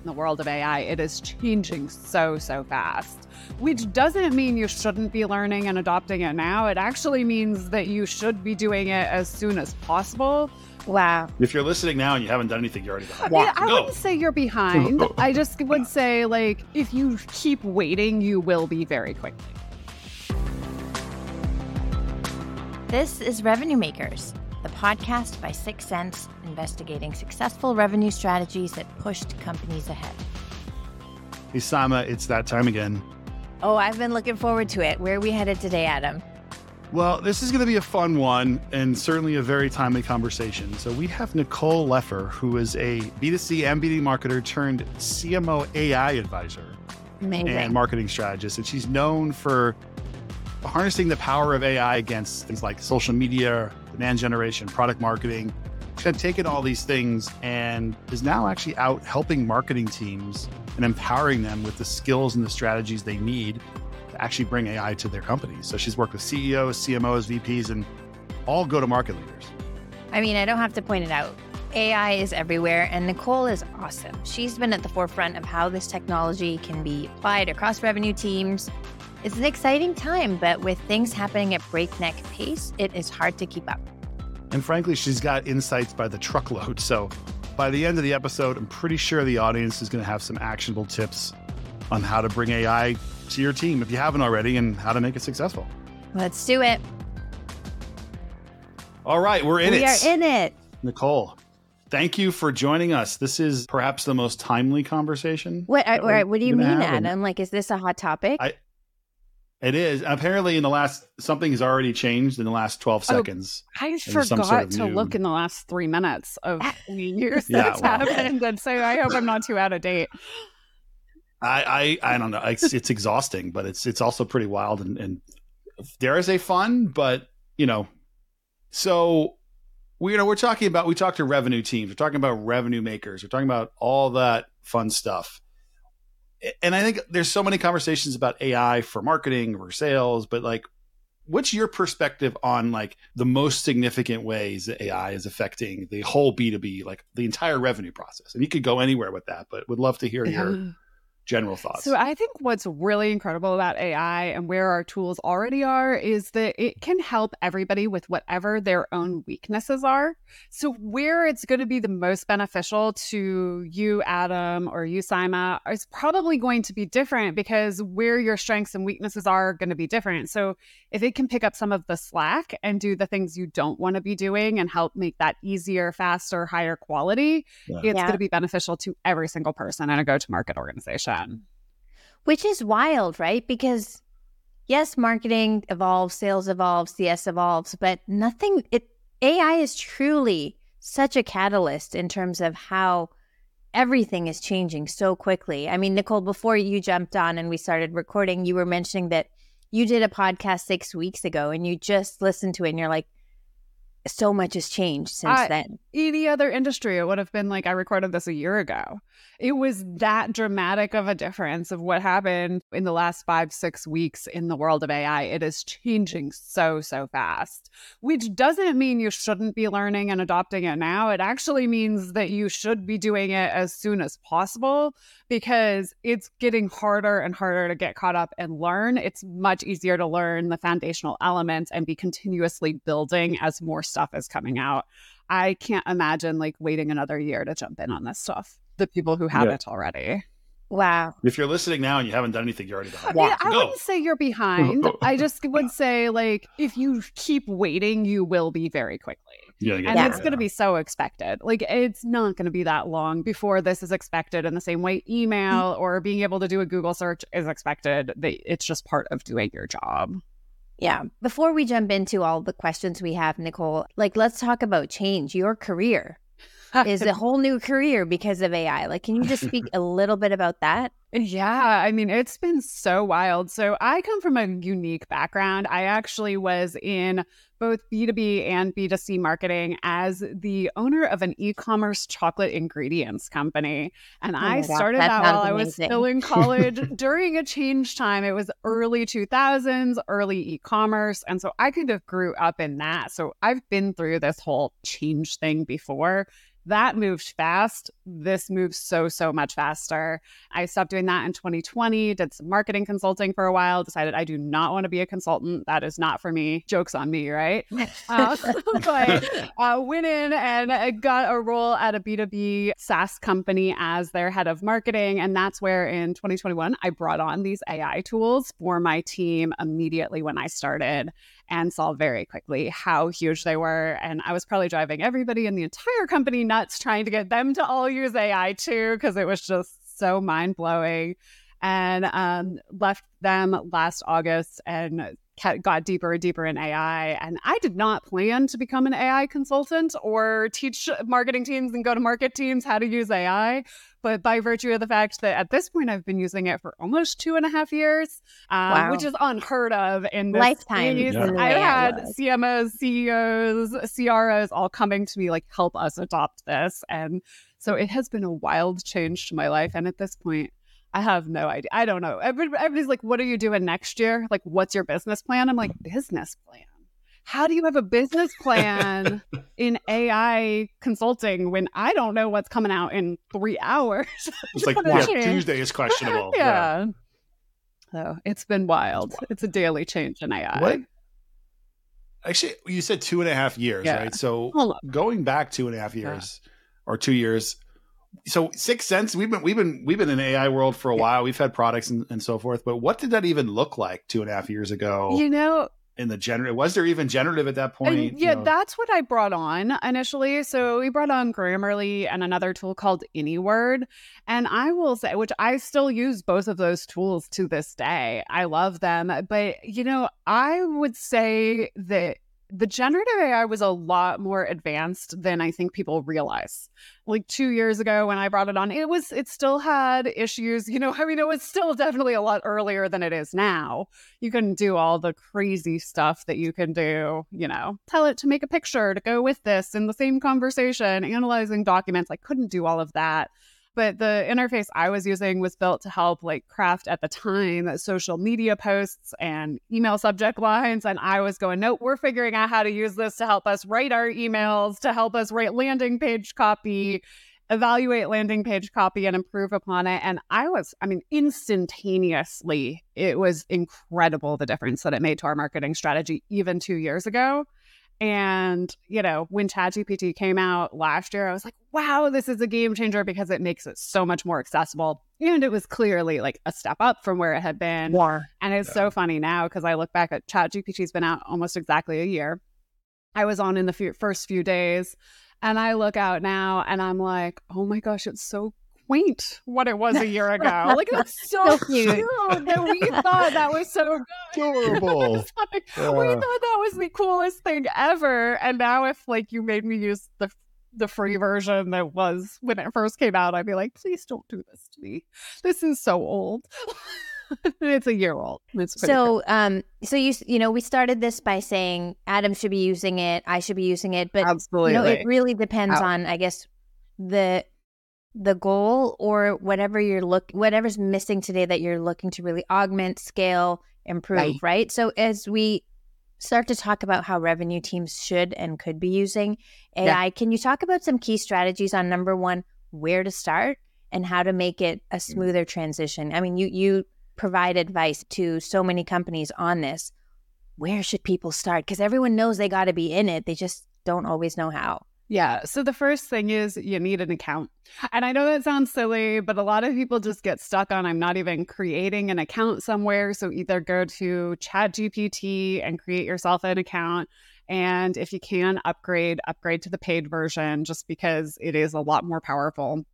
in the world of AI. It is changing so, so fast, which doesn't mean you shouldn't be learning and adopting it now. It actually means that you should be doing it as soon as possible. Wow. If you're listening now and you haven't done anything, you're already behind. Yeah, I wouldn't say you're behind. I just would say, like, if you keep waiting, you will be very quickly. This is Revenue Makers, the podcast by 6sense, investigating successful revenue strategies that pushed companies ahead. Hey, Saima, it's that time again. Oh, I've been looking forward to it. Where are we headed today, Adam? Well, this is going to be a fun one and certainly a very timely conversation. So, we have Nicole Leffer, who is a B2C and B2B marketer turned CMO AI advisor Amazing. and marketing strategist. And she's known for harnessing the power of AI against things like social media, demand generation, product marketing. Had taken all these things and is now actually out helping marketing teams and empowering them with the skills and the strategies they need to actually bring AI to their companies. So she's worked with CEOs, CMOs, VPs, and all go to market leaders. I mean, I don't have to point it out. AI is everywhere, and Nicole is awesome. She's been at the forefront of how this technology can be applied across revenue teams. It's an exciting time, but with things happening at breakneck pace, it is hard to keep up. And frankly, she's got insights by the truckload. So by the end of the episode, I'm pretty sure the audience is going to have some actionable tips on how to bring AI to your team if you haven't already and how to make it successful. Let's do it. All right, we're in we it. We are in it. Nicole, thank you for joining us. This is perhaps the most timely conversation. What, we're what do you mean, Adam? Like, is this a hot topic? I- It is. Apparently, in the last, something has already changed in the last 12 Oh, seconds. I forgot sort of to new- look in the last three minutes of years Yeah, that's wow. happened. And so I hope I'm not too out of date. I, I, I don't know. It's, it's exhausting, but it's, it's also pretty wild and, and dare I say fun, but you know, so we, you know, we're talking about, we talk to revenue teams, we're talking about revenue makers, we're talking about all that fun stuff. And I think there's so many conversations about AI for marketing or sales, but like, what's your perspective on like the most significant ways that AI is affecting the whole B2B, like the entire revenue process? And you could go anywhere with that, but would love to hear your. General thoughts. So I think what's really incredible about AI and where our tools already are is that it can help everybody with whatever their own weaknesses are. So where it's going to be the most beneficial to you, Adam, or you, Saima, is probably going to be different because where your strengths and weaknesses are going to be different. So if it can pick up some of the slack and do the things you don't want to be doing and help make that easier, faster, higher quality, Yeah. it's Yeah. going to be beneficial to every single person in a go-to-market organization. Which is wild, right? Because yes, marketing evolves, sales evolves, CS evolves, but nothing it AI is truly such a catalyst in terms of how everything is changing so quickly. I mean, Nicole, before you jumped on and we started recording, you were mentioning that you did a podcast 6 weeks ago and you just listened to it and you're like so much has changed since I- then. any other industry, it would have been like I recorded this a year ago. It was that dramatic of a difference of what happened in the last five, six weeks in the world of AI. It is changing so, so fast, which doesn't mean you shouldn't be learning and adopting it now. It actually means that you should be doing it as soon as possible because it's getting harder and harder to get caught up and learn. It's much easier to learn the foundational elements and be continuously building as more stuff is coming out. I can't imagine like waiting another year to jump in on this stuff. The people who have Yeah. it already. Wow. If you're listening now and you haven't done anything, you're already behind. I, mean, I wouldn't say you're behind. I just would say like if you keep waiting, you will be very quickly. Yeah, yeah, And Yeah. it's going to be so expected. Like it's not going to be that long before this is expected in the same way email mm. or being able to do a Google search is expected. It's just part of doing your job. Yeah. Before we jump into all the questions we have, Nicole, like let's talk about change. Your career is a whole new career because of AI. Like, can you just speak a little bit about that? Yeah, I mean, it's been so wild. So, I come from a unique background. I actually was in both B2B and B2C marketing as the owner of an e commerce chocolate ingredients company. And oh I started that, that while amazing. I was still in college during a change time. It was early 2000s, early e commerce. And so I kind of grew up in that. So, I've been through this whole change thing before that moved fast. This moves so, so much faster. I stopped doing that in 2020, did some marketing consulting for a while, decided I do not want to be a consultant. That is not for me. Joke's on me, right? uh, but uh, went in and uh, got a role at a B2B SaaS company as their head of marketing. And that's where in 2021, I brought on these AI tools for my team immediately when I started and saw very quickly how huge they were. And I was probably driving everybody in the entire company nuts trying to get them to all use AI too, because it was just so mind blowing. And um, left them last August and got deeper and deeper in AI. And I did not plan to become an AI consultant or teach marketing teams and go to market teams how to use AI. But by virtue of the fact that at this point I've been using it for almost two and a half years, um, wow. which is unheard of in this lifetime. Yeah. I've had CMOs, CEOs, CROs all coming to me like, help us adopt this. And so it has been a wild change to my life. And at this point, I have no idea. I don't know. Everybody's like, what are you doing next year? Like, what's your business plan? I'm like, business plan. How do you have a business plan in AI consulting when I don't know what's coming out in three hours? It's like, yeah, Tuesday is questionable. yeah. yeah. So it's been wild. It's a daily change in AI. What? Actually, you said two and a half years, yeah. right? So going back two and a half years. Or two years, so 6sense we've been we've been we've been in ai world for a while. We've had products and, and so forth but what did that even look like two and a half years ago? You know in the generative was there even generative at that point? And, yeah you know? that's what i brought on initially. So we brought on grammarly and another tool called anyword. And i will say which i still use both of those tools to this day. I love them. But you know i would say that the generative AI was a lot more advanced than I think people realize. Like two years ago when I brought it on, it was it still had issues. You know, I mean, it was still definitely a lot earlier than it is now. You couldn't do all the crazy stuff that you can do. You know, tell it to make a picture to go with this in the same conversation, analyzing documents. I couldn't do all of that but the interface I was using was built to help like craft at the time social media posts and email subject lines. And I was going, nope, we're figuring out how to use this to help us write our emails, to help us write landing page copy, evaluate landing page copy and improve upon it. And I was, I mean, instantaneously, it was incredible the difference that it made to our marketing strategy even two years ago. And, you know, when ChatGPT came out last year, I was like, wow, this is a game changer because it makes it so much more accessible. And it was clearly like a step up from where it had been. More. And it's yeah. so funny now because I look back at ChatGPT's been out almost exactly a year. I was on in the few, first few days and I look out now and I'm like, oh my gosh, it's so quaint what it was a year ago. like it's so, so cute. cute. And we thought that was so good. Adorable. like, yeah. We thought that was the coolest thing ever. And now if like you made me use the the free version that was when it first came out, I'd be like, please don't do this to me. This is so old. it's a year old. so, cool. um, so you you know, we started this by saying Adam should be using it, I should be using it, but Absolutely. you know, it really depends Out. on, I guess, the the goal or whatever you're look whatever's missing today that you're looking to really augment, scale, improve, right? right? So as we start to talk about how revenue teams should and could be using AI, yeah. can you talk about some key strategies on number 1, where to start and how to make it a mm. smoother transition? I mean, you you provide advice to so many companies on this. Where should people start? Because everyone knows they got to be in it. They just don't always know how. Yeah. So the first thing is you need an account. And I know that sounds silly, but a lot of people just get stuck on I'm not even creating an account somewhere. So either go to ChatGPT and create yourself an account. And if you can upgrade, upgrade to the paid version just because it is a lot more powerful.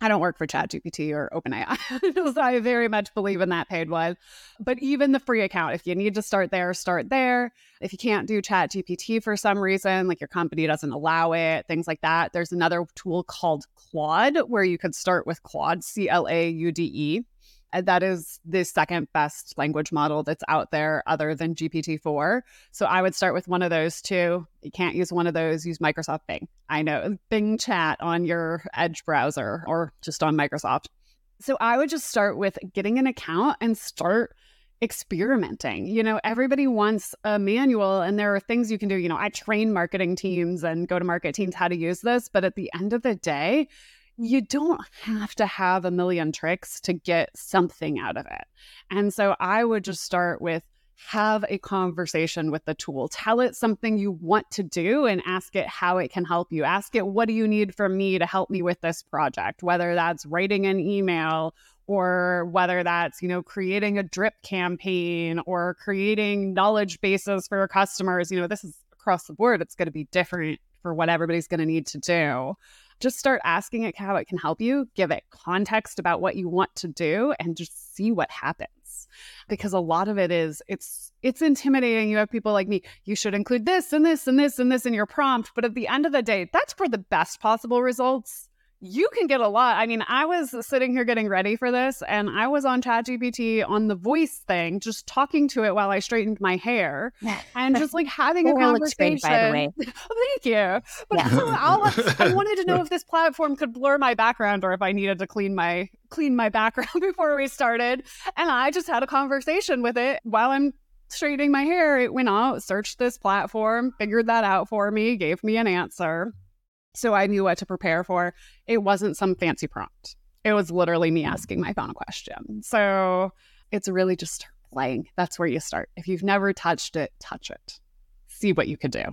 I don't work for ChatGPT or OpenAI. so I very much believe in that paid one. But even the free account, if you need to start there, start there. If you can't do ChatGPT for some reason, like your company doesn't allow it, things like that, there's another tool called Claude where you could start with Claude, C L A U D E. Uh, that is the second best language model that's out there other than GPT-4. So I would start with one of those two. You can't use one of those, use Microsoft Bing. I know Bing chat on your Edge browser or just on Microsoft. So I would just start with getting an account and start experimenting. You know, everybody wants a manual and there are things you can do. You know, I train marketing teams and go to market teams how to use this, but at the end of the day, you don't have to have a million tricks to get something out of it. And so I would just start with have a conversation with the tool. Tell it something you want to do and ask it how it can help you. Ask it, what do you need from me to help me with this project? Whether that's writing an email or whether that's, you know, creating a drip campaign or creating knowledge bases for your customers. You know, this is across the board. It's going to be different for what everybody's going to need to do just start asking it how it can help you, give it context about what you want to do, and just see what happens. Because a lot of it is it's it's intimidating. You have people like me, you should include this and this and this and this in your prompt. But at the end of the day, that's for the best possible results you can get a lot. I mean, I was sitting here getting ready for this and I was on ChatGPT on the voice thing, just talking to it while I straightened my hair and just like having a conversation. Great, by the way. Thank you. But yeah. Uh, I wanted to know if this platform could blur my background or if I needed to clean my clean my background before we started. And I just had a conversation with it while I'm straightening my hair. It went out, searched this platform, figured that out for me, gave me an answer. So I knew what to prepare for. It wasn't some fancy prompt. It was literally me asking my phone a question. So it's really just playing. That's where you start. If you've never touched it, touch it. See what you could do.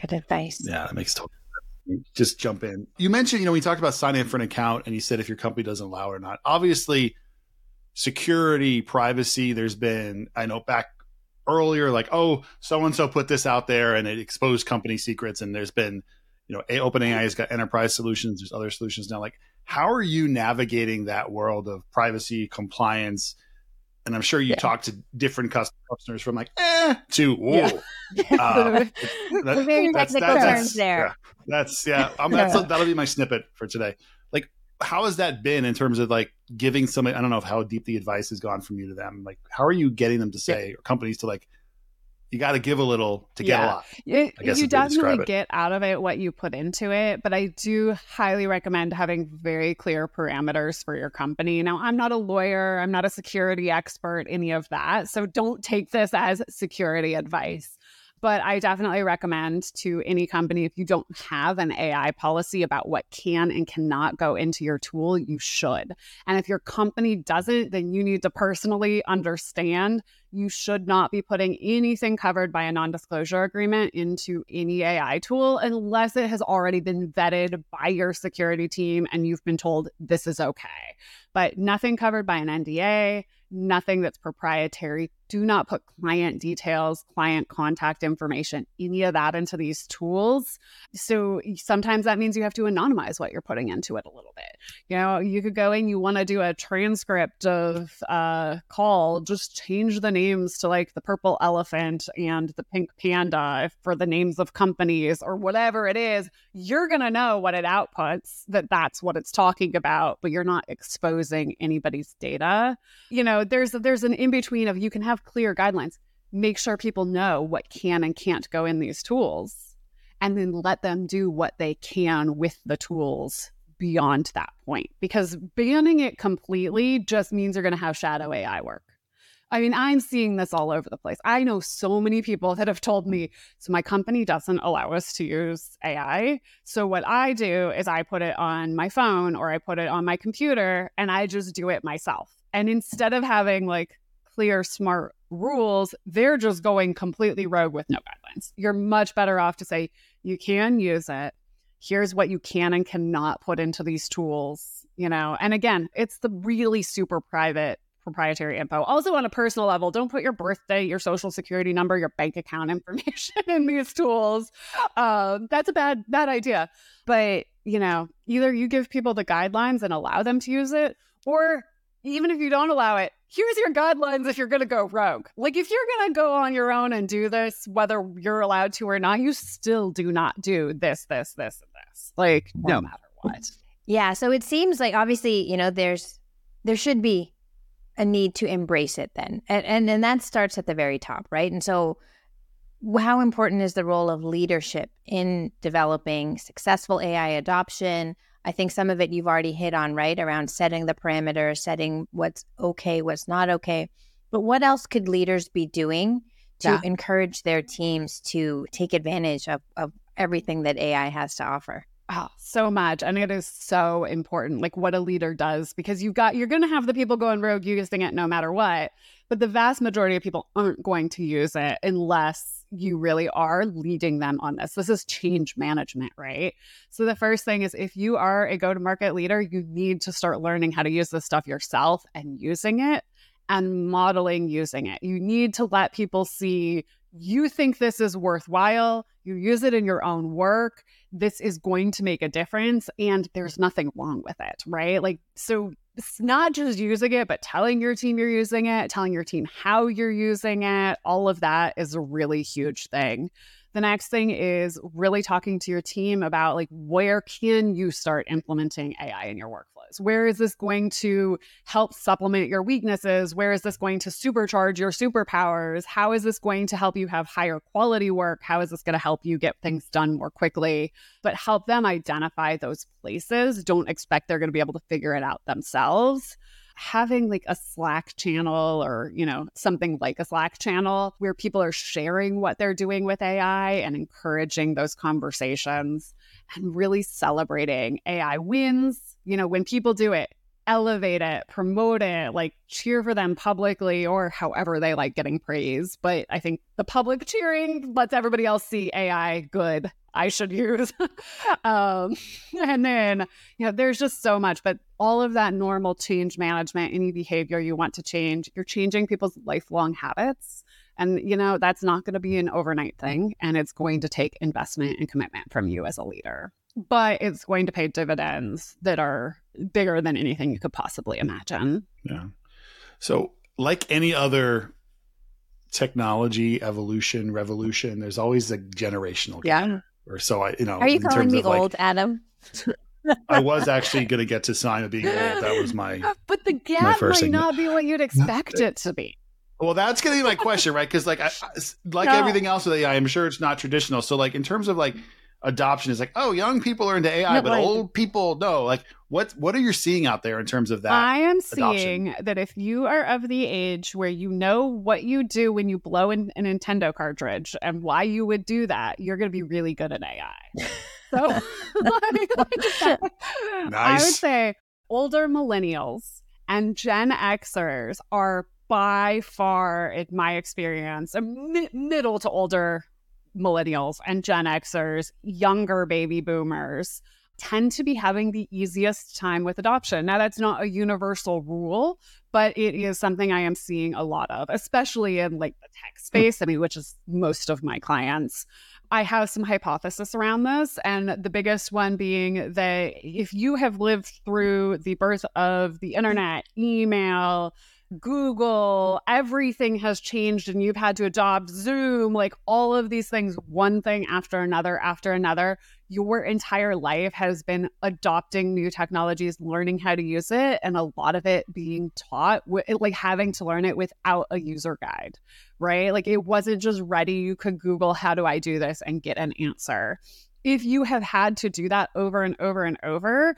Good advice. Yeah, that makes total sense. Just jump in. You mentioned, you know, we talked about signing in for an account and you said if your company doesn't allow it or not. Obviously, security, privacy, there's been, I know back earlier, like, oh, so and so put this out there and it exposed company secrets. And there's been you know, A OpenAI has got enterprise solutions. There's other solutions now. Like, how are you navigating that world of privacy compliance? And I'm sure you yeah. talk to different customers from like, eh, to whoa. Yeah. Uh, that, very that's, technical that, terms there. Yeah, that's yeah. Um, that's, that'll be my snippet for today. Like, how has that been in terms of like giving somebody? I don't know how deep the advice has gone from you to them. Like, how are you getting them to say or companies to like you got to give a little to get yeah. a lot. It, you definitely get out of it what you put into it, but I do highly recommend having very clear parameters for your company. Now, I'm not a lawyer, I'm not a security expert, any of that. So don't take this as security advice. But I definitely recommend to any company if you don't have an AI policy about what can and cannot go into your tool, you should. And if your company doesn't, then you need to personally understand you should not be putting anything covered by a non disclosure agreement into any AI tool unless it has already been vetted by your security team and you've been told this is okay. But nothing covered by an NDA, nothing that's proprietary. Do not put client details, client contact information, any of that into these tools. So sometimes that means you have to anonymize what you're putting into it a little bit. You know, you could go in, you want to do a transcript of a call, just change the names to like the purple elephant and the pink panda for the names of companies or whatever it is. You're going to know what it outputs that that's what it's talking about, but you're not exposing anybody's data. You know, there's there's an in between of you can have clear guidelines. Make sure people know what can and can't go in these tools and then let them do what they can with the tools beyond that point because banning it completely just means you're going to have shadow AI work. I mean, I'm seeing this all over the place. I know so many people that have told me, so my company doesn't allow us to use AI. So what I do is I put it on my phone or I put it on my computer and I just do it myself. And instead of having like clear, smart rules, they're just going completely rogue with no guidelines. You're much better off to say, you can use it. Here's what you can and cannot put into these tools, you know. And again, it's the really super private proprietary info. Also, on a personal level, don't put your birthday, your social security number, your bank account information in these tools. Um, that's a bad bad idea. But you know, either you give people the guidelines and allow them to use it, or even if you don't allow it, here's your guidelines if you're going to go rogue. Like if you're going to go on your own and do this, whether you're allowed to or not, you still do not do this, this, this, and this. Like no matter what. Yeah. So it seems like obviously, you know, there's there should be a need to embrace it then. And, and and that starts at the very top, right? And so how important is the role of leadership in developing successful AI adoption? I think some of it you've already hit on, right? Around setting the parameters, setting what's okay, what's not okay. But what else could leaders be doing to yeah. encourage their teams to take advantage of, of everything that AI has to offer? Oh, so much. And it is so important, like what a leader does, because you've got, you're going to have the people going rogue using it no matter what. But the vast majority of people aren't going to use it unless you really are leading them on this. This is change management, right? So the first thing is if you are a go to market leader, you need to start learning how to use this stuff yourself and using it and modeling using it. You need to let people see you think this is worthwhile, you use it in your own work, this is going to make a difference, and there's nothing wrong with it, right? Like, so it's not just using it, but telling your team you're using it, telling your team how you're using it, all of that is a really huge thing. The next thing is really talking to your team about like where can you start implementing AI in your workflows? Where is this going to help supplement your weaknesses? Where is this going to supercharge your superpowers? How is this going to help you have higher quality work? How is this going to help you get things done more quickly? But help them identify those places. Don't expect they're going to be able to figure it out themselves having like a Slack channel or, you know, something like a Slack channel where people are sharing what they're doing with AI and encouraging those conversations and really celebrating AI wins. You know, when people do it, elevate it, promote it, like cheer for them publicly or however they like getting praise. But I think the public cheering lets everybody else see AI good. I should use. um, and then, you know, there's just so much, but all of that normal change management, any behavior you want to change, you're changing people's lifelong habits. And, you know, that's not going to be an overnight thing. And it's going to take investment and commitment from you as a leader but it's going to pay dividends that are bigger than anything you could possibly imagine. Yeah. So, like any other technology evolution, revolution, there's always a generational gap. Yeah. Or so I, you know. Are you calling me old, like, Adam? I was actually going to get to sign of being old. That was my. But the gap might thing. not be what you'd expect it to be. Well, that's going to be my question, right? Because like, I, like no. everything else with AI, I'm sure it's not traditional. So, like, in terms of like adoption is like, oh, young people are into AI, no, but like, old people no. Like, what what are you seeing out there in terms of that? I am adoption? seeing that if you are of the age where you know what you do when you blow in a Nintendo cartridge and why you would do that, you're going to be really good at AI. So, nice. I would say older millennials and Gen Xers are by far, in my experience, a mi- middle to older millennials and Gen Xers, younger baby boomers tend to be having the easiest time with adoption. Now, that's not a universal rule, but it is something I am seeing a lot of, especially in like the tech hmm. space, I mean, which is most of my clients. I have some hypothesis around this, and the biggest one being that if you have lived through the birth of the hmm. internet, email, Google, everything has changed and you've had to adopt Zoom, like all of these things, one thing after another after another. Your entire life has been adopting new technologies, learning how to use it, and a lot of it being taught, like having to learn it without a user guide, right? Like it wasn't just ready. You could Google, how do I do this, and get an answer if you have had to do that over and over and over,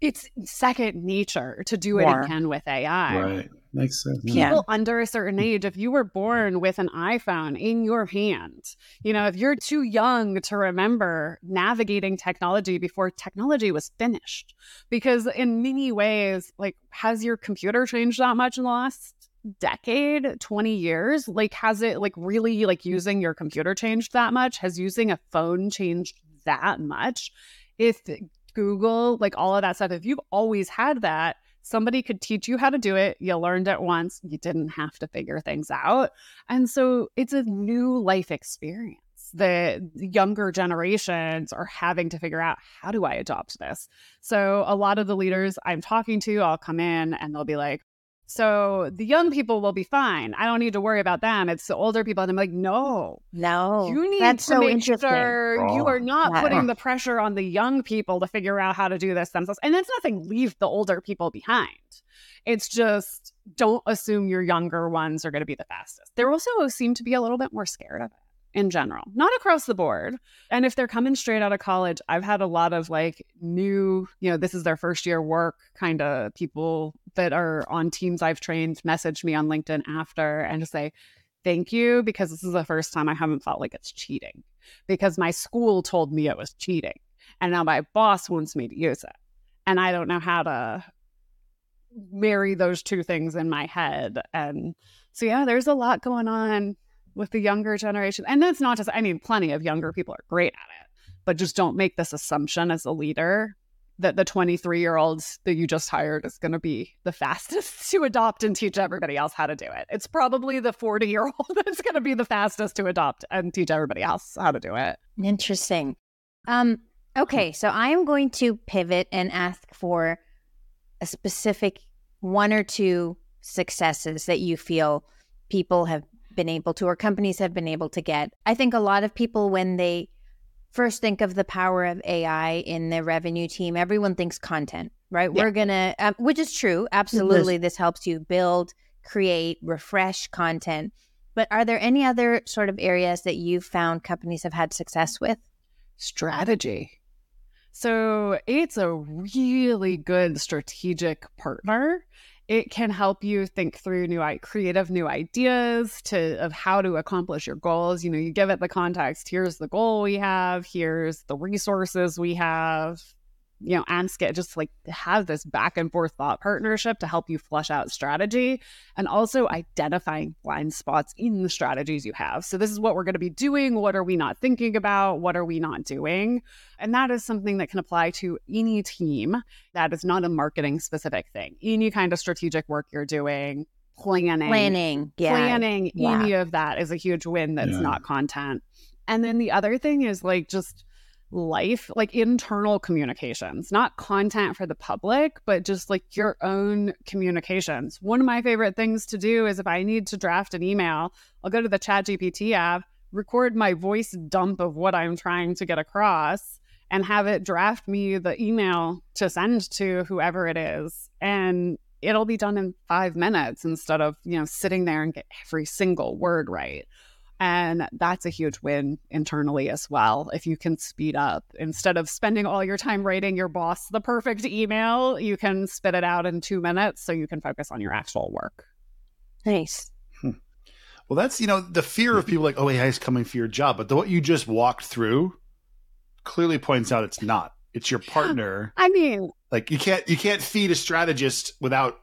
it's second nature to do it again with AI. Right. Makes sense. People under a certain age, if you were born with an iPhone in your hand, you know, if you're too young to remember navigating technology before technology was finished, because in many ways, like, has your computer changed that much in the last decade 20 years? Like has it like really like using your computer changed that much? Has using a phone changed that much? If google like all of that stuff if you've always had that somebody could teach you how to do it. You learned it once, you didn't have to figure things out. And so it's a new life experience. The younger generations are having to figure out how do I adopt this? So, a lot of the leaders I'm talking to, I'll come in and they'll be like, So the young people will be fine. I don't need to worry about them. It's the older people. And I'm like, no, no, you need that's to so make interesting. sure you Oh. are not Yeah. putting the pressure on the young people to figure out how to do this themselves. And it's nothing, leave the older people behind. It's just don't assume your younger ones are going to be the fastest. They also seem to be a little bit more scared of it in general, not across the board. And if they're coming straight out of college, I've had a lot of like new, you know, this is their first year work kind of people that are on teams I've trained message me on LinkedIn after and just say, thank you, because this is the first time I haven't felt like it's cheating because my school told me it was cheating. And now my boss wants me to use it. And I don't know how to marry those two things in my head. And so, yeah, there's a lot going on with the younger generation. And that's not just, I mean, plenty of younger people are great at it, but just don't make this assumption as a leader that the 23 year olds that you just hired is going to be the fastest to adopt and teach everybody else how to do it. It's probably the 40 year old that's going to be the fastest to adopt and teach everybody else how to do it. Interesting. Um, okay, so I am going to pivot and ask for a specific one or two successes that you feel people have been able to or companies have been able to get. I think a lot of people when they first think of the power of AI in their revenue team, everyone thinks content, right? Yeah. We're going to um, which is true. Absolutely. This helps you build, create, refresh content. But are there any other sort of areas that you've found companies have had success with? strategy. So it's a really good strategic partner. It can help you think through new creative new ideas to of how to accomplish your goals. You know, you give it the context, here's the goal we have, here's the resources we have, you know, ask it just like have this back and forth thought partnership to help you flesh out strategy and also identifying blind spots in the strategies you have. So this is what we're going to be doing. What are we not thinking about? What are we not doing? And that is something that can apply to any team that is not a marketing specific thing. Any kind of strategic work you're doing, planning, Planning. Yeah. planning, Yeah. any of that is a huge win that's Yeah. not content. And then the other thing is like just life, like internal communications, not content for the public, but just like your own communications. One of my favorite things to do is if I need to draft an email, I'll go to the ChatGPT app, record my voice dump of what I'm trying to get across, and have it draft me the email to send to whoever it is. And it'll be done in five minutes instead of, you know, sitting there and get every single word right. And that's a huge win internally as well. If you can speed up instead of spending all your time writing your boss the perfect email, you can spit it out in two minutes so you can focus on your actual work. Nice. Hmm. Well, that's you know the fear of people like, oh, AI is coming for your job, but the, what you just walked through clearly points out it's not. It's your partner. I mean, Like you can't you can't feed a strategist without.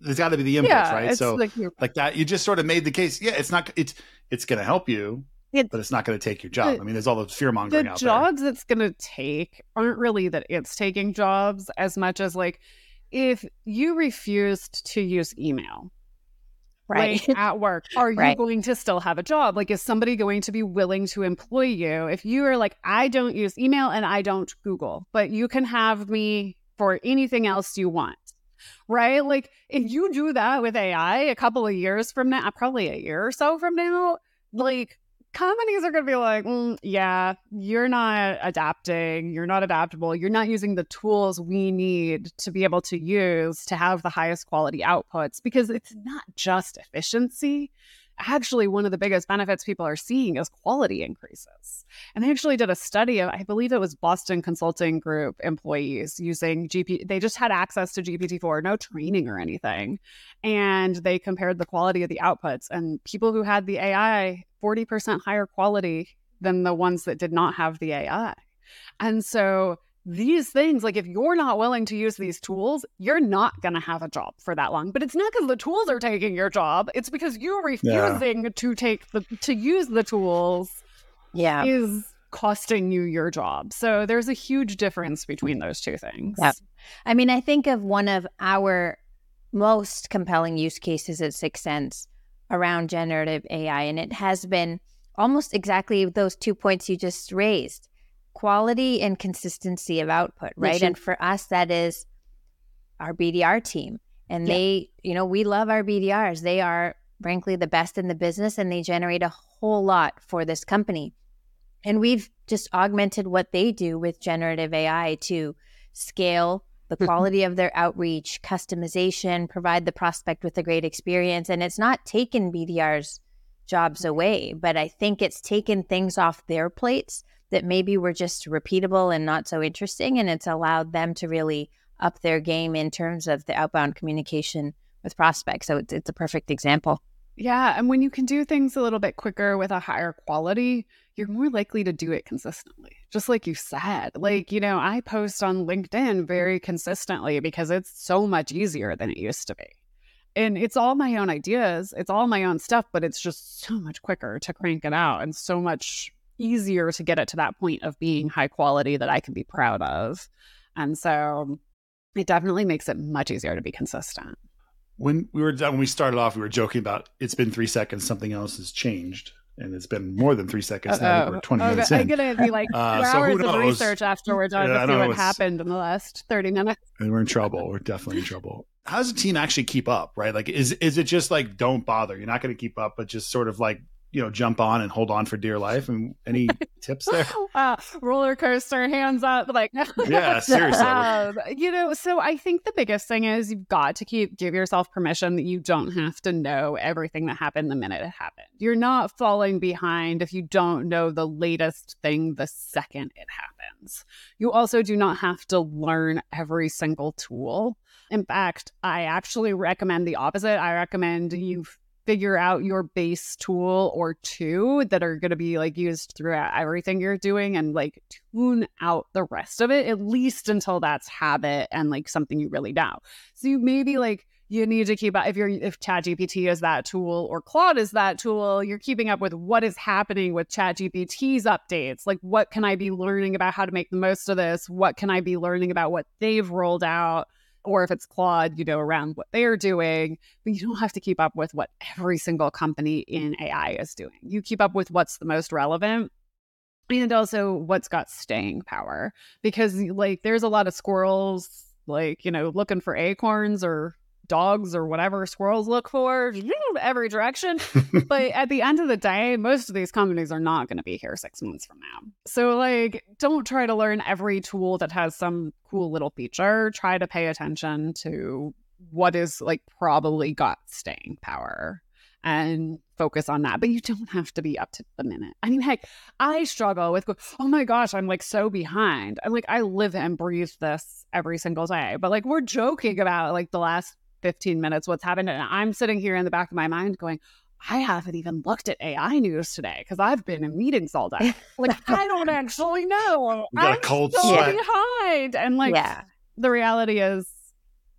There's got to be the inputs, yeah, right? So like like that, you just sort of made the case. Yeah, it's not. It's it's going to help you, It- but it's not going to take your job. the- I mean, there's all the fear mongering the out there. jobs it's going to take aren't really that it's taking jobs as much as like if you refused to use email Right. like, at work are you going to still have a job like is somebody going to be willing to employ you if you are like i don't use email and i don't google but you can have me for anything else you want right? Like if you do that with ai a couple of years from now probably a year or so from now like companies are going to be like "Mm, yeah you're not adapting you're not adaptable you're not using the tools we need to be able to use to have the highest quality outputs because it's not just efficiency actually one of the biggest benefits people are seeing is quality increases. And they actually did a study of i believe it was boston consulting group employees using gp they just had access to gpt-4 no training or anything. And they compared the quality of the outputs. And people who had the ai 40% higher quality than the ones that did not have the ai and so these things, like if you're not willing to use these tools, you're not going to have a job for that long. But it's not because the tools are taking your job; it's because you're refusing to take the to use the tools Yeah. is costing you your job. So there's a huge difference between those two things. Yep. I mean, I think of one of our most compelling use cases at 6sense around generative AI, and it has been almost exactly those two points you just raised quality and consistency of output, right? And for us, that is our BDR team. And Yeah. they, you know, we love our BDRs. They are frankly the best in the business and they generate a whole lot for this company. And we've just augmented what they do with generative AI to scale the quality of their outreach, customization, provide the prospect with a great experience. And it's not taken BDR's jobs away, but I think it's taken things off their plates that maybe were just repeatable and not so interesting. And it's allowed them to really up their game in terms of the outbound communication with prospects. So it's, it's a perfect example. Yeah. And when you can do things a little bit quicker with a higher quality, you're more likely to do it consistently. Just like you said, like, you know, I post on LinkedIn very consistently because it's so much easier than it used to be. And it's all my own ideas, it's all my own stuff, but it's just so much quicker to crank it out and so much easier to get it to that point of being high quality that I can be proud of. And so it definitely makes it much easier to be consistent. when we were when we started off, we were joking about it's been three seconds, something else has changed, and it's been more than three seconds. Now that we're twenty Oh, minutes I'm in, gonna be like Uh, so hours of research after we're done Yeah, to see what it's- happened in the last 30 minutes. and we're in trouble. We're definitely in trouble. How does a team actually keep up? Right? Like, is is it just like don't bother? You're not going to keep up, but just sort of like you know jump on and hold on for dear life. And any tips there? Uh, roller coaster, hands up, like Yeah, seriously. Um, you know, so I think the biggest thing is you've got to keep give yourself permission that you don't have to know everything that happened the minute it happened. You're not falling behind if you don't know the latest thing the second it happens. You also do not have to learn every single tool. In fact, I actually recommend the opposite. I recommend you figure out your base tool or two that are going to be like used throughout everything you're doing and like tune out the rest of it at least until that's habit and like something you really know. So you maybe like you need to keep up if you're if ChatGPT is that tool or Claude is that tool, you're keeping up with what is happening with ChatGPT's updates. Like what can I be learning about how to make the most of this? What can I be learning about what they've rolled out? Or if it's Claude, you know, around what they're doing, but you don't have to keep up with what every single company in AI is doing. You keep up with what's the most relevant and also what's got staying power because like there's a lot of squirrels like you know looking for acorns or dogs or whatever squirrels look for every direction but at the end of the day most of these companies are not going to be here six months from now so like don't try to learn every tool that has some cool little feature try to pay attention to what is like probably got staying power and focus on that. But you don't have to be up to the minute. I mean, heck, I struggle with, oh my gosh, I'm like so behind. I'm like, I live and breathe this every single day. But like, we're joking about like the last 15 minutes, what's happened. And I'm sitting here in the back of my mind going, I haven't even looked at AI news today because I've been in meetings all day. Like, I don't actually know. You got a I'm cold so sweat. behind. And like, yeah. the reality is,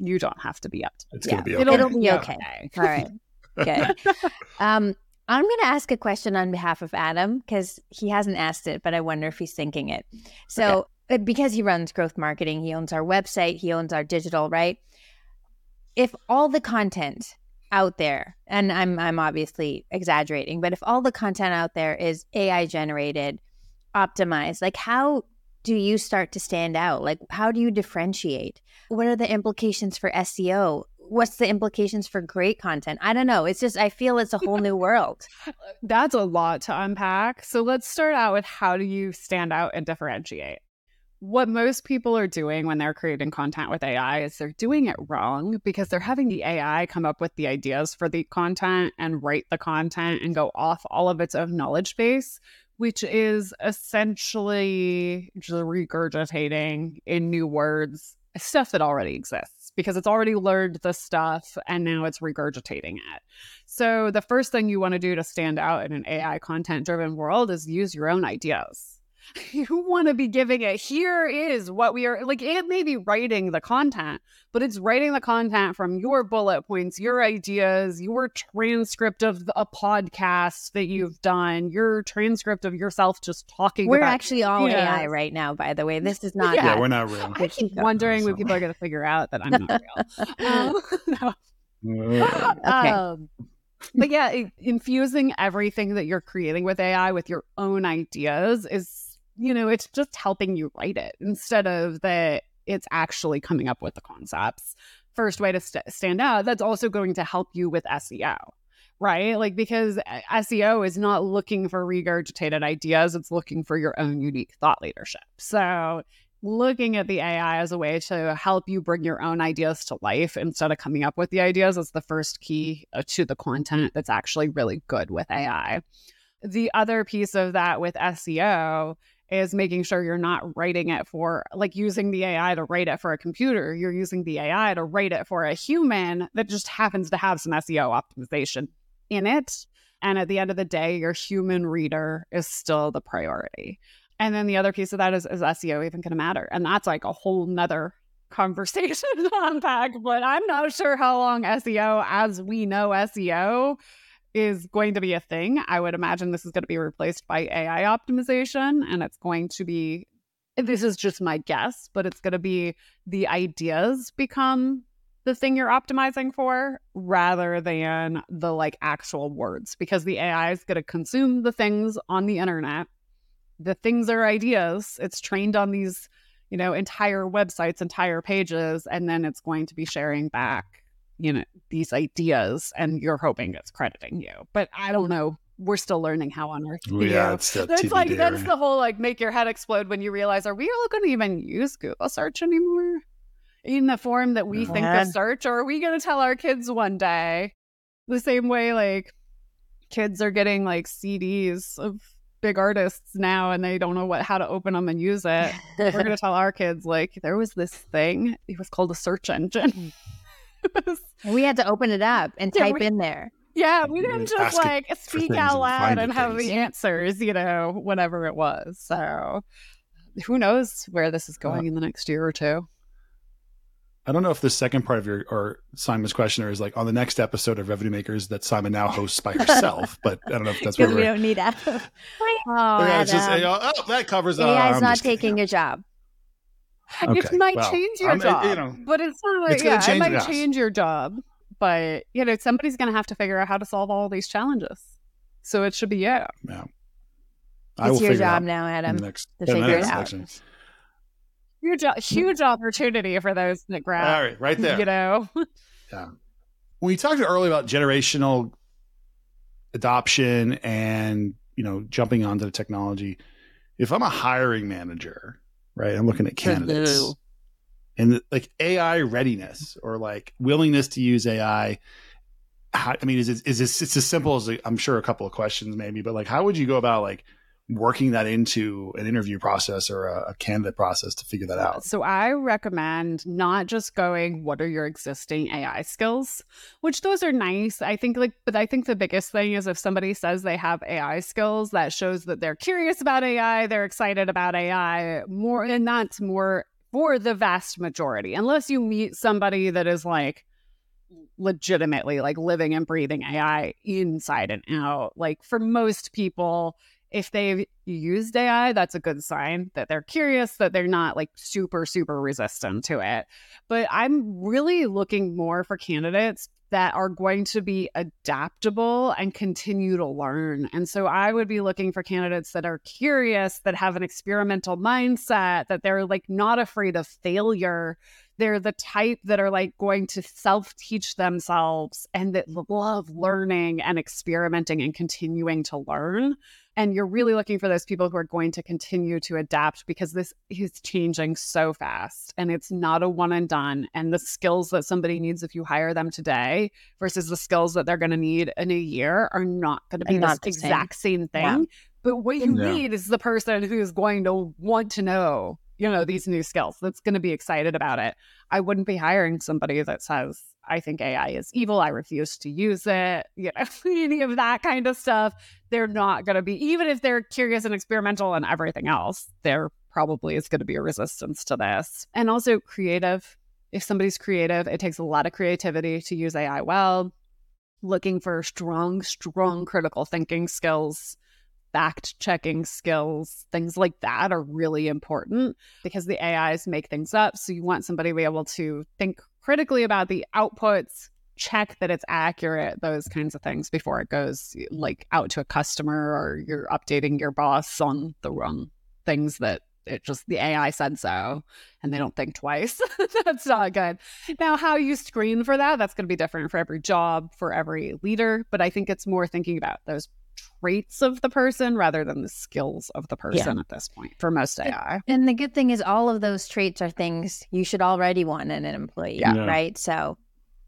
you don't have to be up to It's Yeah, going to be okay. It'll, It'll be be okay. okay. All right. Good. Um, I'm going to ask a question on behalf of Adam because he hasn't asked it, but I wonder if he's thinking it. So, uh, because he runs growth marketing, he owns our website, he owns our digital, right? If all the content out there, and I'm I'm obviously exaggerating, but if all the content out there is AI generated, optimized, like how do you start to stand out? Like how do you differentiate? What are the implications for SEO? What's the implications for great content? I don't know. It's just I feel it's a whole new world. That's a lot to unpack. So let's start out with how do you stand out and differentiate? What most people are doing when they're creating content with AI is they're doing it wrong because they're having the AI come up with the ideas for the content and write the content and go off all of its own knowledge base, which is essentially just regurgitating in new words stuff that already exists because it's already learned the stuff and now it's regurgitating it. So, the first thing you want to do to stand out in an AI content driven world is use your own ideas. You want to be giving it, here is what we are like. It may be writing the content, but it's writing the content from your bullet points, your ideas, your transcript of a podcast that you've done, your transcript of yourself just talking We're about. actually all Yeah. AI right now, by the way. This is not Yeah. yeah, we're not real. I keep wondering when people are going to figure out that I'm not real. Um, no. Okay. Um, but yeah, infusing everything that you're creating with AI with your own ideas is, you know, it's just helping you write it instead of that it's actually coming up with the concepts. first way to st- stand out, that's also going to help you with SEO, right? Like, because uh, SEO is not looking for regurgitated ideas, it's looking for your own unique thought leadership. So, looking at the AI as a way to help you bring your own ideas to life instead of coming up with the ideas is the first key uh, to the content that's actually really good with AI. The other piece of that with SEO is making sure you're not writing it for like using the AI to write it for a computer. You're using the AI to write it for a human that just happens to have some SEO optimization in it. And at the end of the day, your human reader is still the priority. And then the other piece of that is, is SEO even going to matter? And that's like a whole nother conversation to unpack. But I'm not sure how long SEO, as we know SEO, is going to be a thing. I would imagine this is going to be replaced by AI optimization, and it's going to be this is just my guess, but it's going to be the ideas become the thing you're optimizing for rather than the like actual words because the AI is going to consume the things on the internet. The things are ideas. It's trained on these, you know, entire websites, entire pages, and then it's going to be sharing back you know these ideas and you're hoping it's crediting you but i don't know. We're still learning how on earth to yeah it's that's like that's the whole like make your head explode when you realize are we all going to even use google search anymore? In the form that we think of search or are we going to tell our kids one day? The same way like kids are getting like cds of big artists now and they don't know what how to open them and use it. We're going to tell our kids like there was this thing it was called a search engine hmm. we had to open it up and Yeah, type we- in there. Yeah, we didn't just ask like speak out loud find and have things. the answers, you know, whatever it was. So who knows where this is Uh, going in the next year or two. I don't know if the second part of your or Saima's questioner is like on the next episode of Revenue Makers that Simon now hosts by herself, but I don't know if that's where we we're. don't need Adam. oh, Yeah, it's just, you know, oh, that covers. Uh, AI is I'm not just kidding. taking your job. it might well, change your I'm- it- job, you know, but it's not like, it's yeah, change- it might yes. change your job. But, you know, somebody's going to have to figure out how to solve all these challenges. So it should be you. Yeah. I It's your figure it job now, Adam. the next, to in the figure it out. section. Huge, huge opportunity for those that grab, All right, right there. you know. Yeah. When you talked earlier about generational adoption and you know jumping onto the technology if i'm a hiring manager right i'm looking at candidates Hello. and like ai readiness or like willingness to use ai how, i mean is it is this it's as simple as like, i'm sure a couple of questions maybe but like how would you go about like working that into an interview process or a, a candidate process to figure that out So I recommend not just going, what are your existing AI skills? Which those are nice. I think like but I think the biggest thing is if somebody says they have AI skills, that shows that they're curious about AI, they're excited about AI more and that's more for the vast majority. Unless you meet somebody that is like legitimately like living and breathing AI inside and out. Like for most people, if they've used AI, that's a good sign that they're curious, that they're not like super, super resistant to it. But I'm really looking more for candidates that are going to be adaptable and continue to learn. And so I would be looking for candidates that are curious, that have an experimental mindset, that they're like not afraid of failure. They're the type that are like going to self teach themselves and that love learning and experimenting and continuing to learn. And you're really looking for those people who are going to continue to adapt because this is changing so fast and it's not a one and done. And the skills that somebody needs if you hire them today versus the skills that they're going to need in a year are not going to be And the not the same. exact same thing. Yeah. But what you Yeah. need is the person who's going to want to know, you know, these new skills, that's going to be excited about it. I wouldn't be hiring somebody that says, I think AI is evil. I refuse to use it. You know, any of that kind of stuff. They're not going to be, even if they're curious and experimental and everything else, there probably is going to be a resistance to this. And also creative. If somebody's creative, it takes a lot of creativity to use AI well. Looking for strong, strong critical thinking skills fact checking skills, things like that are really important because the AIs make things up. So you want somebody to be able to think critically about the outputs, check that it's accurate, those kinds of things before it goes like out to a customer or you're updating your boss on the wrong things that it just the AI said so and they don't think twice. that's not good. Now, how you screen for that, that's going to be different for every job, for every leader. But I think it's more thinking about those traits of the person rather than the skills of the person yeah. at this point for most AI. And the good thing is, all of those traits are things you should already want in an employee, yeah. right? So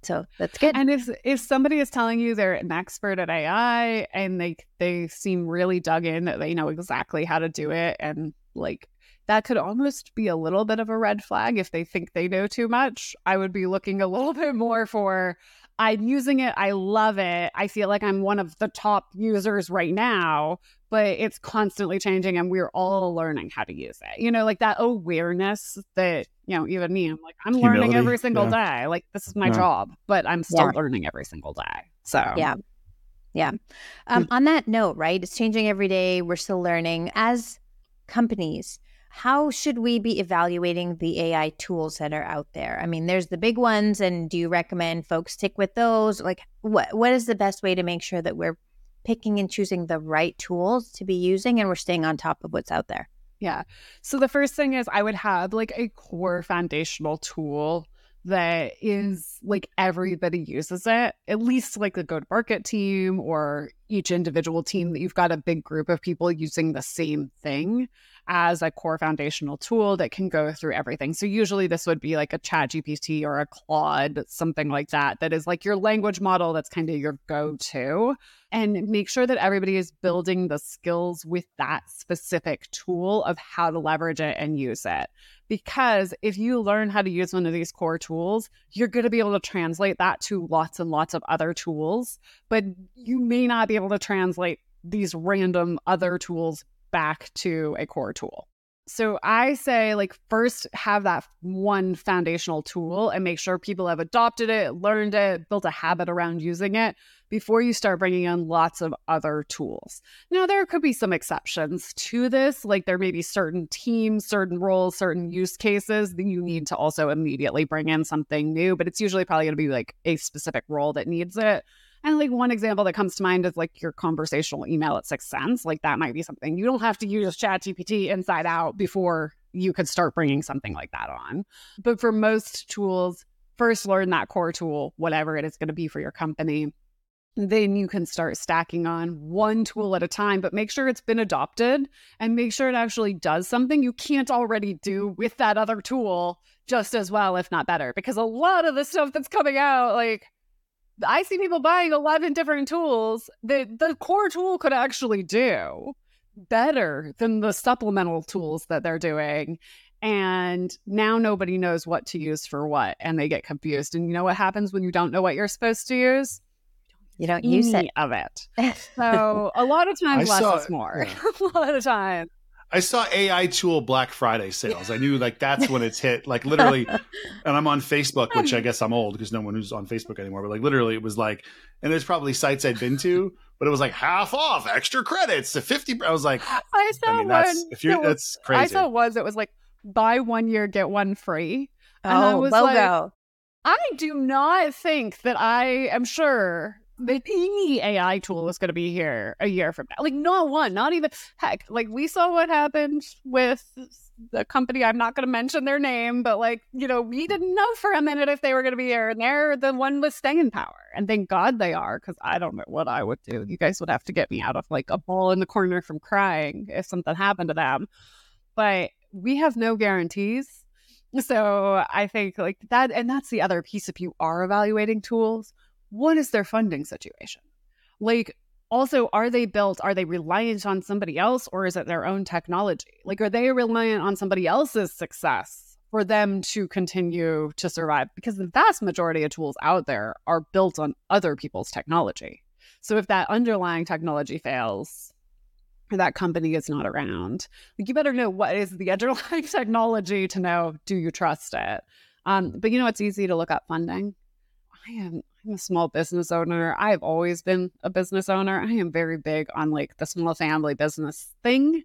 so that's good. And if if somebody is telling you they're an expert at AI and they they seem really dug in that they know exactly how to do it and like that could almost be a little bit of a red flag if they think they know too much. I would be looking a little bit more for I'm using it. I love it. I feel like I'm one of the top users right now, but it's constantly changing and we're all learning how to use it. You know, like that awareness that, you know, even me, I'm like, I'm Humility. learning every single yeah. day. Like, this is my yeah. job, but I'm still yeah. learning every single day. So, yeah. Yeah. Um, on that note, right? It's changing every day. We're still learning. As companies, how should we be evaluating the AI tools that are out there? I mean, there's the big ones, and do you recommend folks stick with those? Like, what what is the best way to make sure that we're picking and choosing the right tools to be using and we're staying on top of what's out there? Yeah. So the first thing is I would have like a core foundational tool that is like everybody uses it, at least like the go to market team or each individual team that you've got a big group of people using the same thing as a core foundational tool that can go through everything. So usually this would be like a chat GPT or a Claude, something like that, that is like your language model that's kind of your go-to. And make sure that everybody is building the skills with that specific tool of how to leverage it and use it. Because if you learn how to use one of these core tools, you're going to be able to translate that to lots and lots of other tools, but you may not be able to translate these random other tools back to a core tool. So I say, like, first have that one foundational tool and make sure people have adopted it, learned it, built a habit around using it before you start bringing in lots of other tools. Now, there could be some exceptions to this, like, there may be certain teams, certain roles, certain use cases that you need to also immediately bring in something new, but it's usually probably going to be like a specific role that needs it. And like one example that comes to mind is like your conversational email at 6sense. Like that might be something you don't have to use Chat GPT inside out before you could start bringing something like that on. But for most tools, first learn that core tool, whatever it is going to be for your company. Then you can start stacking on one tool at a time, but make sure it's been adopted and make sure it actually does something you can't already do with that other tool just as well, if not better. Because a lot of the stuff that's coming out, like, I see people buying 11 different tools that the core tool could actually do better than the supplemental tools that they're doing. And now nobody knows what to use for what, and they get confused. And you know what happens when you don't know what you're supposed to use? You don't use it of it. So a lot of times less saw, is more. Yeah. a lot of times. I saw AI tool Black Friday sales. I knew like that's when it's hit. Like literally, and I'm on Facebook, which I guess I'm old because no one who's on Facebook anymore. But like literally, it was like, and there's probably sites I'd been to, but it was like half off, extra credits to fifty. I was like, I saw I mean, one. That's, if you're, that's crazy. I saw was it was like buy one year get one free. And oh, I was logo. Like, I do not think that I am sure any AI tool is going to be here a year from now. Like, not one, not even heck. Like, we saw what happened with the company. I'm not going to mention their name, but like, you know, we didn't know for a minute if they were going to be here, and they're the one with staying power. And thank God they are, because I don't know what I would do. You guys would have to get me out of like a ball in the corner from crying if something happened to them. But we have no guarantees. So I think like that, and that's the other piece. If you are evaluating tools, what is their funding situation? Like, also, are they built? Are they reliant on somebody else or is it their own technology? Like, are they reliant on somebody else's success for them to continue to survive? Because the vast majority of tools out there are built on other people's technology. So if that underlying technology fails, that company is not around. Like you better know what is the underlying technology to know do you trust it. Um, but you know it's easy to look up funding. I am I'm a small business owner. I've always been a business owner. I am very big on like the small family business thing.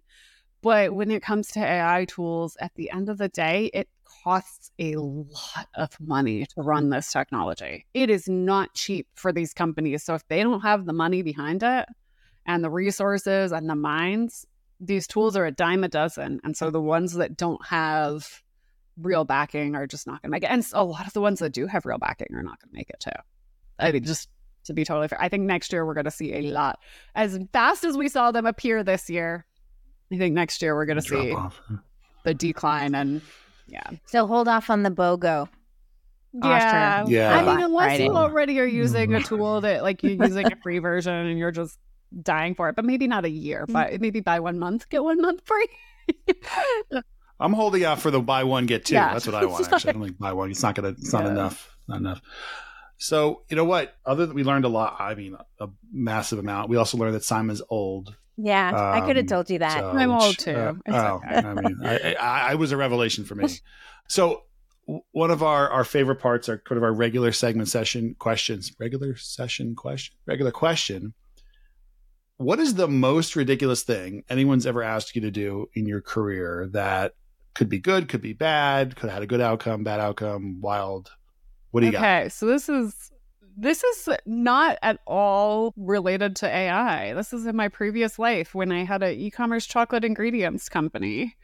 But when it comes to AI tools, at the end of the day, it costs a lot of money to mm. run this technology. It is not cheap for these companies. So if they don't have the money behind it and the resources and the minds, these tools are a dime a dozen. And so the ones that don't have real backing are just not going to make it. And a lot of the ones that do have real backing are not going to make it too. I mean, just to be totally fair, I think next year we're going to see a lot. As fast as we saw them appear this year, I think next year we're going to see off. the decline and yeah. So hold off on the BOGO. Yeah. Offer. Yeah. I mean, unless Friday. you already are using a tool that like you're using a free version and you're just dying for it, but maybe not a year, mm. but maybe buy one month, get one month free. I'm holding out for the buy one get two. Yeah. That's what I want. Actually, I don't think buy one. It's not gonna. It's not Yeah. enough. Not enough. So you know what? Other than we learned a lot. I mean, a massive amount. We also learned that Saima's old. Yeah, I could have Um, told you that. So, I'm old too. uh, oh, okay. I mean, I, I, I was a revelation for me. So one of our, our favorite parts are kind of our regular segment session questions. Regular session question. Regular question. What is the most ridiculous thing anyone's ever asked you to do in your career that could be good, could be bad, could have had a good outcome, bad outcome, wild? What do you got? okay, so this is this is not at all related to AI. This is in my previous life when I had an e-commerce chocolate ingredients company.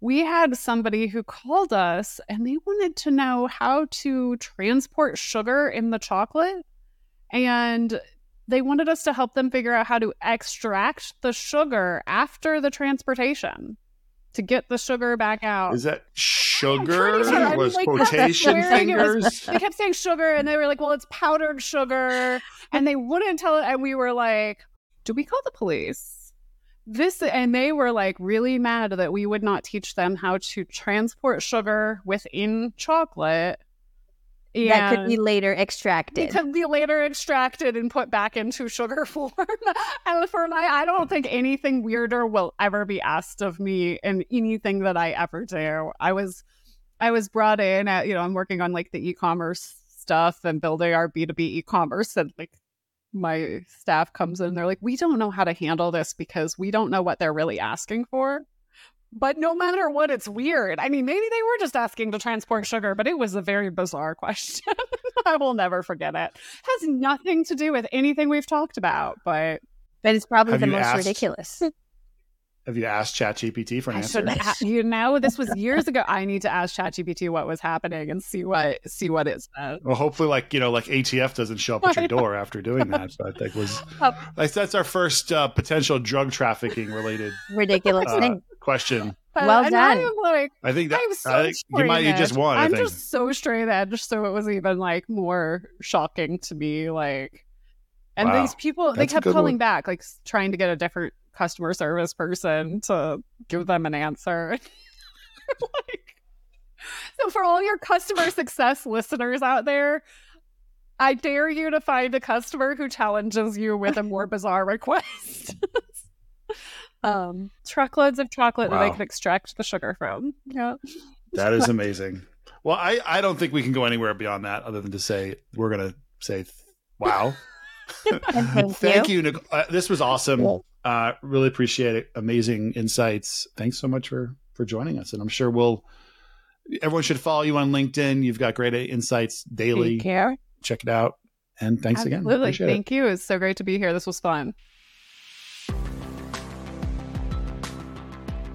We had somebody who called us and they wanted to know how to transport sugar in the chocolate and they wanted us to help them figure out how to extract the sugar after the transportation to get the sugar back out. Is that sugar? sure. Was like, quotation it was- fingers? they kept saying sugar and they were like, well, it's powdered sugar. And they wouldn't tell it. And we were like, do we call the police? This and they were like really mad that we would not teach them how to transport sugar within chocolate. That could be later extracted. it could be later extracted and put back into sugar form. and for my, I don't think anything weirder will ever be asked of me in anything that I ever do. I was, I was brought in at, you know, I'm working on like the e-commerce stuff and building our B2B e-commerce and like my staff comes in they're like, we don't know how to handle this because we don't know what they're really asking for. But no matter what, it's weird. I mean, maybe they were just asking to transport sugar, but it was a very bizarre question. I will never forget it. Has nothing to do with anything we've talked about, but but it's probably Have the most asked- ridiculous. Have you asked ChatGPT for an I answer? ha- you know this was years ago. I need to ask ChatGPT what was happening and see what see what it says. Well, hopefully, like you know, like ATF doesn't show up at your door after doing that. So I think was Oh. like, that's our first uh, potential drug trafficking related ridiculous uh, thing. Question. But- Well done. I'm like, I think that I'm so I think you might you just edge. won. I I'm think. just so straight edge, so it was even like more shocking to me. Like, and Wow. these people, they That's a kept calling one. back, like trying to get a different customer service person to give them an answer. like, so for all your customer success listeners out there, I dare you to find a customer who challenges you with a more bizarre request. um, truckloads of chocolate that Wow. they can extract the sugar from. Yeah. that is amazing. Well, I I don't think we can go anywhere beyond that, other than to say we're gonna say wow. And thank you. Nic- Uh, this was awesome. Uh, really appreciate it. Amazing insights. Thanks so much for for joining us. And I'm sure we'll. Everyone should follow you on LinkedIn. You've got great insights daily. Take care. Check it out. And thanks again. Absolutely. Appreciate it. Thank you. It's so great to be here. This was fun.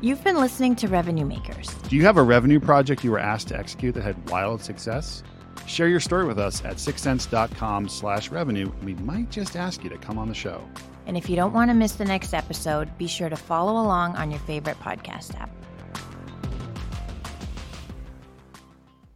You've been listening to Revenue Makers. Do you have a revenue project you were asked to execute that had wild success? Share your story with us at 6sense.com slash revenue. We might just ask you to come on the show. And if you don't want to miss the next episode, be sure to follow along on your favorite podcast app.